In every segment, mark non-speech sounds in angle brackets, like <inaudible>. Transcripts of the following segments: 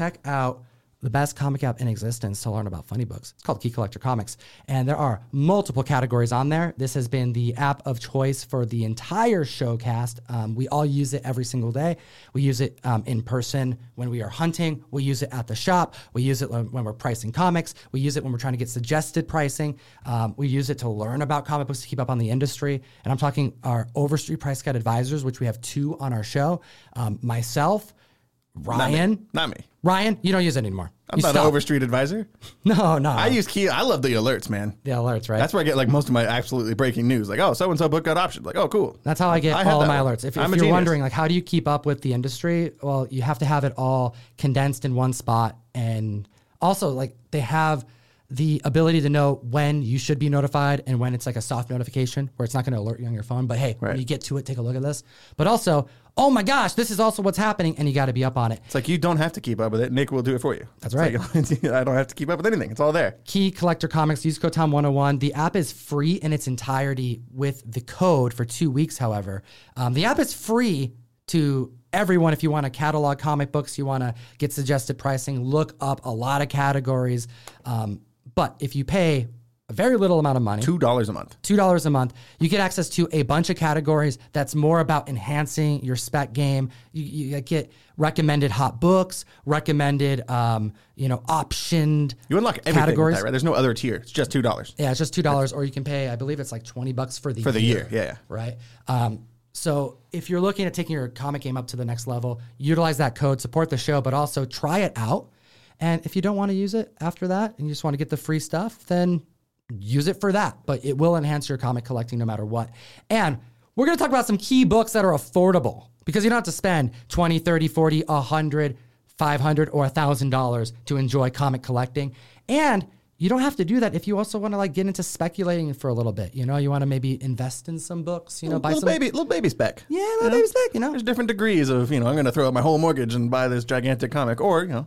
check out the best comic app in existence to learn about funny books. It's called Key Collector Comics. And there are multiple categories on there. This has been the app of choice for the entire showcast. Um, we all use it every single day. We use it um, in person when we are hunting. We use it at the shop. We use it when, we're pricing comics. We use it when we're trying to get suggested pricing. Um, we use it to learn about comic books to keep up on the industry. And I'm talking our Overstreet Price Guide advisors, which we have two on our show. Um, myself, Ryan. Not me. Ryan, you don't use it anymore. I'm you not stop. an Overstreet advisor. <laughs> No, no. I use Key. I love the alerts, man. the alerts, right? That's where I get like most of my absolutely breaking news. Like, oh, so and so book got optioned. Like, oh, cool. That's how I get I all of my one. alerts. If, if you're genius. wondering, like, how do you keep up with the industry? Well, you have to have it all condensed in one spot, and also like they have the ability to know when you should be notified and when it's like a soft notification where it's not going to alert you on your phone. But hey, when you get to it, take a look at this. But also, oh my gosh, this is also what's happening, and you got to be up on it. It's like you don't have to keep up with it. Nick will do it for you. That's right. like, <laughs> I don't have to keep up with anything. It's all there. Key Collector Comics, use code TOM101. The app is free in its entirety with the code for two weeks, however. Um, the app is free to everyone if you want to catalog comic books, you want to get suggested pricing, look up a lot of categories. Um, but if you pay a very little amount of money, Two dollars a month. two dollars a month, you get access to a bunch of categories that's more about enhancing your spec game. You, you get recommended hot books, recommended, um, you know, optioned You unlock everything categories. that, right? There's no other tier. It's just two dollars Yeah, it's just two dollars, or you can pay. I believe it's like twenty bucks for the for the year. Yeah, yeah. right? Um, so if you're looking at taking your comic game up to the next level, utilize that code, support the show, but also try it out. And if you don't want to use it after that, and you just want to get the free stuff, then use it for that. But it will enhance your comic collecting no matter what. And we're going to talk about some key books that are affordable because you don't have to spend 20, 30, 40, 100, 500 or $1000 to enjoy comic collecting. And you don't have to do that if you also want to like get into speculating for a little bit. You know, you want to maybe invest in some books, you know, buy little some baby, little baby spec. Yeah, little baby spec, you know. There's different degrees of you know. I'm going to throw out my whole mortgage and buy this gigantic comic, or you know,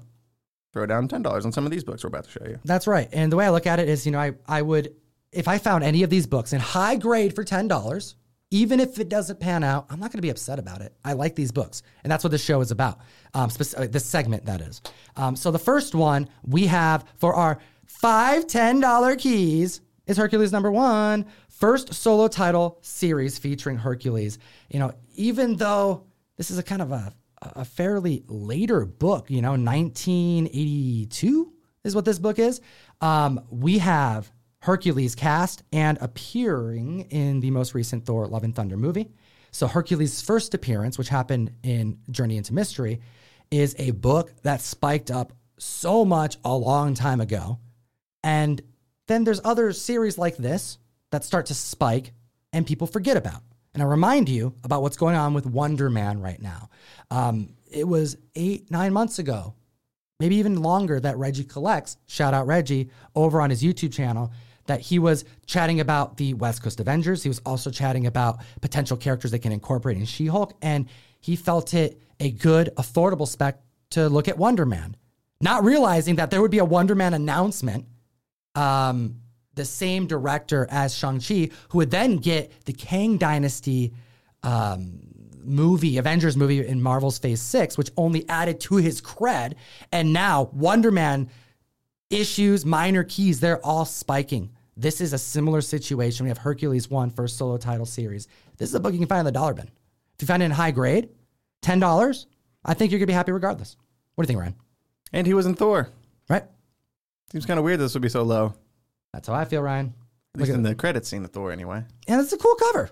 throw down ten dollars on some of these books we're about to show you. That's right. And the way I look at it is, you know, I, I would, if I found any of these books in high grade for $10, even if it doesn't pan out, I'm not going to be upset about it. I like these books. And that's what this show is about. Um, spec- this segment, that is. Um, so the first one we have for our five $10 keys is Hercules number one, first solo title series featuring Hercules. You know, even though this is a kind of a, a fairly later book, you know, 1982 is what this book is. Um, we have Hercules cast and appearing in the most recent Thor Love and Thunder movie. So Hercules' first appearance, which happened in Journey into Mystery, is a book that spiked up so much a long time ago. And then there's other series like this that start to spike and people forget about. And I remind you about what's going on with Wonder Man right now. Um, it was eight, nine months ago, maybe even longer, that Reggie collects, shout out Reggie, over on his YouTube channel, that he was chatting about the West Coast Avengers. He was also chatting about potential characters they can incorporate in She Hulk. And he felt it a good, affordable spec to look at Wonder Man, not realizing that there would be a Wonder Man announcement um, the same director as Shang-Chi, who would then get the Kang Dynasty um, movie, Avengers movie in Marvel's Phase 6, which only added to his cred. And now Wonder Man issues, minor keys, they're all spiking. This is a similar situation. We have Hercules 1, first solo title series. This is a book you can find in the dollar bin. If you find it in high grade, $10, I think you're going to be happy regardless. What do you think, Ryan? And he was in Thor. Right? Seems kind of weird this would be so low. That's how I feel, Ryan. At least in the credits scene of Thor, anyway. And it's a cool cover.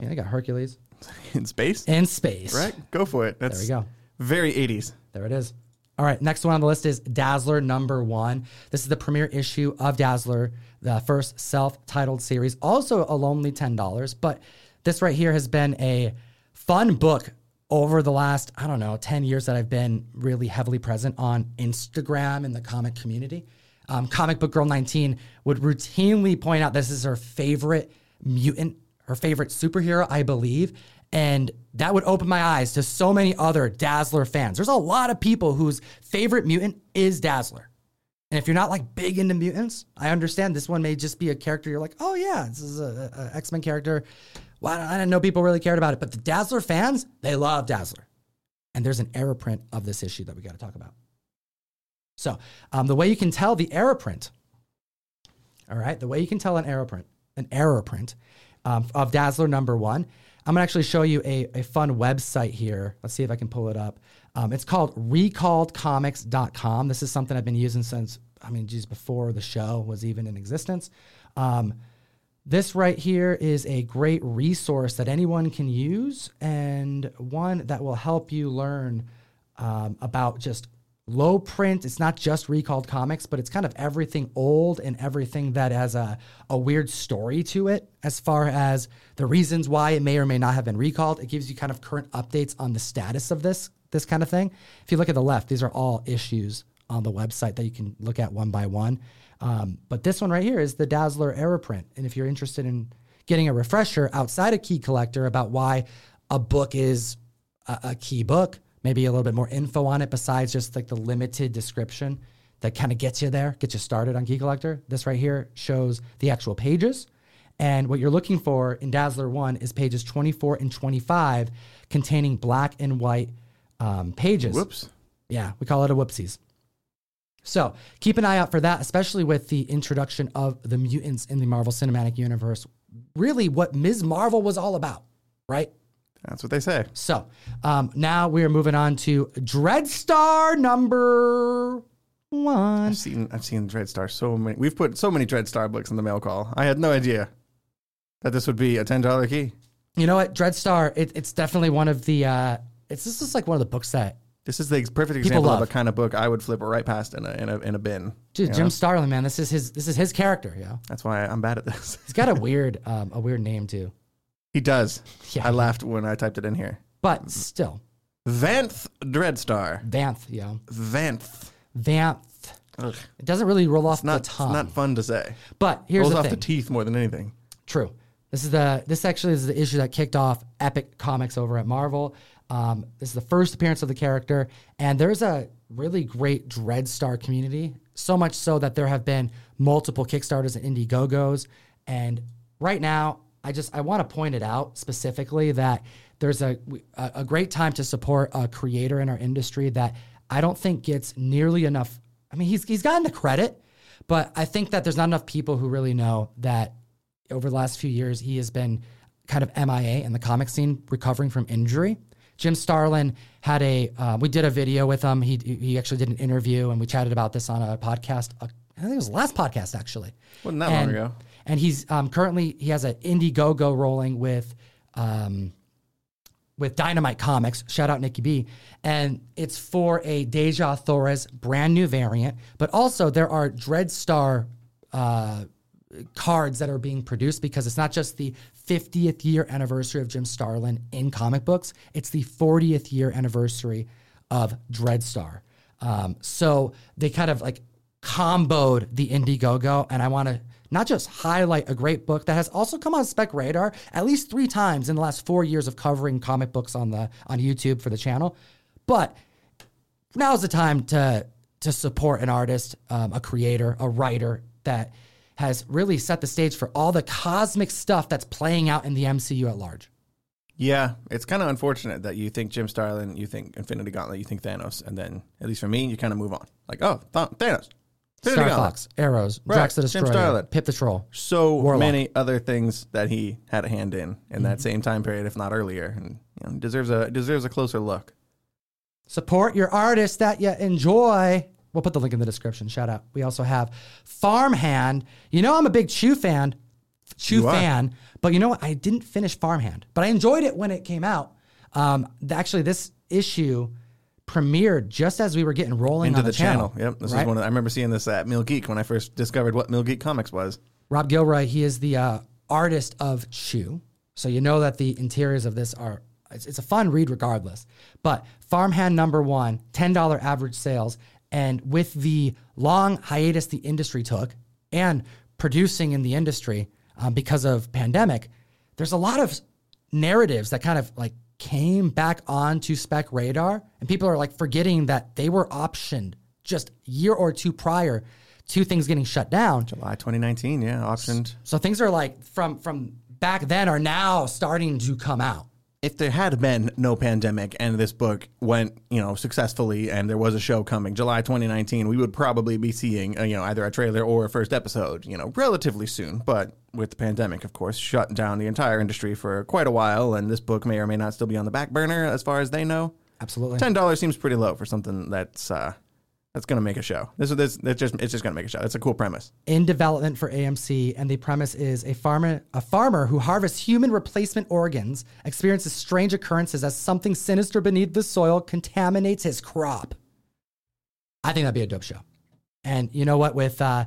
Yeah, I got Hercules <laughs> In space, in space. right? Go for it. That's There we go. very 80s. There it is. All right, next one on the list is Dazzler number one. This is the premiere issue of Dazzler, the first self titled series. Also a lonely $10, but this right here has been a fun book over the last, I don't know, 10 years that I've been really heavily present on Instagram and the comic community. Um, comic Book Girl 19 would routinely point out this is her favorite mutant, her favorite superhero, I believe. And that would open my eyes to so many other Dazzler fans. There's a lot of people whose favorite mutant is Dazzler. And if you're not like big into mutants, I understand this one may just be a character you're like, oh yeah, this is a, a X Men character. Well, I didn't know people really cared about it, but the Dazzler fans, they love Dazzler. And there's an error print of this issue that we got to talk about. So um, the way you can tell the error print, all right, the way you can tell an error print, an error print um, of Dazzler number one, I'm gonna actually show you a, a fun website here. Let's see if I can pull it up. Um, it's called recalledcomics.com. This is something I've been using since, I mean, geez, before the show was even in existence. Um, this right here is a great resource that anyone can use and one that will help you learn um, about just low print. It's not just recalled comics, but it's kind of everything old and everything that has a, a weird story to it as far as the reasons why it may or may not have been recalled. It gives you kind of current updates on the status of this this kind of thing. If you look at the left, these are all issues on the website that you can look at one by one. Um, but this one right here is the Dazzler error print. And if you're interested in getting a refresher outside of Key Collector about why a book is a, a key book, maybe a little bit more info on it besides just like the limited description that kind of gets you there, gets you started on Key Collector. This right here shows the actual pages. And what you're looking for in Dazzler 1 is pages 24 and 25 containing black and white um, pages. Whoops. Yeah, we call it a whoopsies. So keep an eye out for that, especially with the introduction of the mutants in the Marvel Cinematic Universe. Really, what Ms. Marvel was all about, right? That's what they say. So um, now we are moving on to Dreadstar number one. I've seen I've seen Dreadstar so many. We've put so many Dreadstar books in the mail call. I had no idea that this would be a ten dollar key. You know what? Dreadstar, it, it's definitely one of the. Uh, it's this is like one of the books that This is the perfect example of a kind of book I would flip right past in a in a, in a bin. Dude, Jim know? Starlin, man. This is his. This is his character. Yeah, That's why I'm bad at this. he's got a <laughs> weird, um, a weird name too. He does. Yeah. I laughed when I typed it in here. But still, Vanth Dreadstar. Vanth, yeah. Vanth. Vanth. Ugh. It doesn't really roll off It's not, the it's tongue. not fun to say. but here's Rolls the off the teeth more than anything. True. This is the this actually is the issue that kicked off Epic Comics over at Marvel. Um, this is the first appearance of the character, and there's a really great Dreadstar community. So much so that there have been multiple Kickstarters and Indiegogos. And right now, I just I want to point it out specifically that there's a a a great time to support a creator in our industry that I don't think gets nearly enough. I mean, he's he's gotten the credit, but I think that there's not enough people who really know that over the last few years, he has been kind of MIA in the comic scene, recovering from injury. Jim Starlin had a, uh, we did a video with him. He, he actually did an interview and we chatted about this on a podcast. Uh, I think it was the last podcast actually. Wasn't that long ago. And he's um, currently, he has an Indiegogo rolling with, um, with Dynamite Comics. Shout out Nikki B. And it's for a Deja Torres brand new variant, but also there are Dreadstar uh, cards that are being produced because it's not just the 50th year anniversary of Jim Starlin in comic books, it's the 40th year anniversary of Dreadstar. Um, so they kind of like comboed the Indiegogo, and I want to not just highlight a great book that has also come on Spec Radar at least three times in the last four years of covering comic books on the on YouTube for the channel, but now's the time to to support an artist, um, a creator, a writer that has really set the stage for all the cosmic stuff that's playing out in the MCU at large. Yeah, it's kind of unfortunate that you think Jim Starlin, you think Infinity Gauntlet, you think Thanos, and then at least for me, you kind of move on. Like, oh, Th- Thanos, Star. Fox, Arrows, Right, Drax the Destroyer. Pip the Troll. So Warlock. many other things that he had a hand in in that Mm-hmm. same time period, if not earlier, and you know, deserves a deserves a closer look. Support your artists that you enjoy. We'll put the link in the description. Shout out. We also have Farmhand. You know, I'm a big Chew fan. Chew fan. But you know what? I didn't finish Farmhand, but I enjoyed it when it came out. Um, actually, this issue premiered just as we were getting rolling Into on the, the, channel. Yep, this right? is one. Of, I remember seeing this at Mill Geek when I first discovered what Mill Geek Comics was. Rob Guillory, he is the uh, artist of Chew. So you know that the interiors of this are, it's, it's a fun read regardless. But Farmhand number one, $10 average sales. And with the long hiatus the industry took and producing in the industry um, because of pandemic, there's a lot of narratives that kind of like came back onto spec radar and people are like forgetting that they were optioned just year or two prior to things getting shut down July 2019, yeah, auctioned. so things are like from from back then are now starting to come out. If there had been no pandemic and this book went, you know, successfully and there was a show coming July 2019, we would probably be seeing, uh, you know, either a trailer or a first episode, you know, relatively soon. But with the pandemic, of course, shut down the entire industry for quite a while, and this book may or may not still be on the back burner as far as they know. Absolutely. Ten dollars seems pretty low for something that's uh, that's gonna make a show. This is this it's just it's just gonna make a show. It's a cool premise. in development for AMC, and the premise is a farmer a farmer who harvests human replacement organs experiences strange occurrences as something sinister beneath the soil contaminates his crop. I think that'd be a dope show. And you know what? With uh,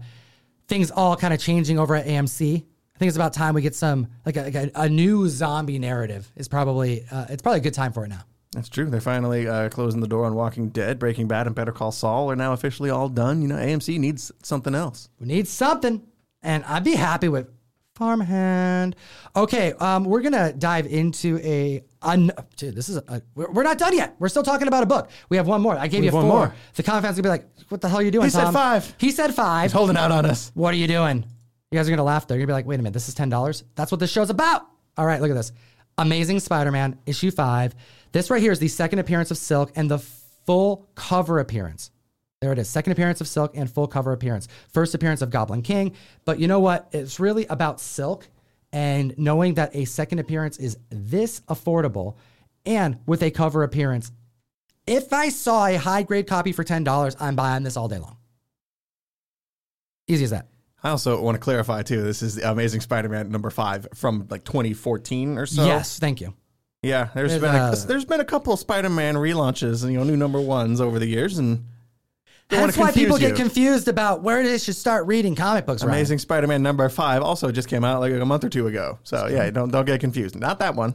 things all kind of changing over at AMC, I think it's about time we get some like a, like a, a new zombie narrative. Is probably uh, it's probably a good time for it now. That's true. They're finally uh, closing the door on Walking Dead, Breaking Bad, and Better Call Saul are now officially all done. You know, AMC needs something else. We need something, and I'd be happy with Farmhand. Okay, um, we're gonna dive into a. Un- Dude, this is a, we're, we're not done yet. We're still talking about a book. We have one more. I gave We you four. one more. The comic fans gonna be like, "What the hell are you doing?" He said five. He said five. He's holding out on us. What are you doing? You guys are gonna laugh. They're gonna be like, "Wait a minute, this is ten dollars." That's what this show's about. All right, look at this. Amazing Spider-Man issue five. This right here is the second appearance of Silk and the full cover appearance. There it is. Second appearance of Silk and full cover appearance. First appearance of Goblin King. But you know what? It's really about Silk and knowing that a second appearance is this affordable and with a cover appearance. If I saw a high grade copy for $10, I'm buying this all day long. Easy as that. I also want to clarify too. This is the Amazing Spider-Man number five from like 2014 or so. yes, thank you. Yeah, there's There's been a, a- there's been a couple of Spider-Man relaunches and you know new number ones over the years, and That's why people get confused about where they should start reading comic books. Ryan. Amazing Spider-Man number five also just came out like a month or two ago. So yeah, don't don't get confused. Not that one.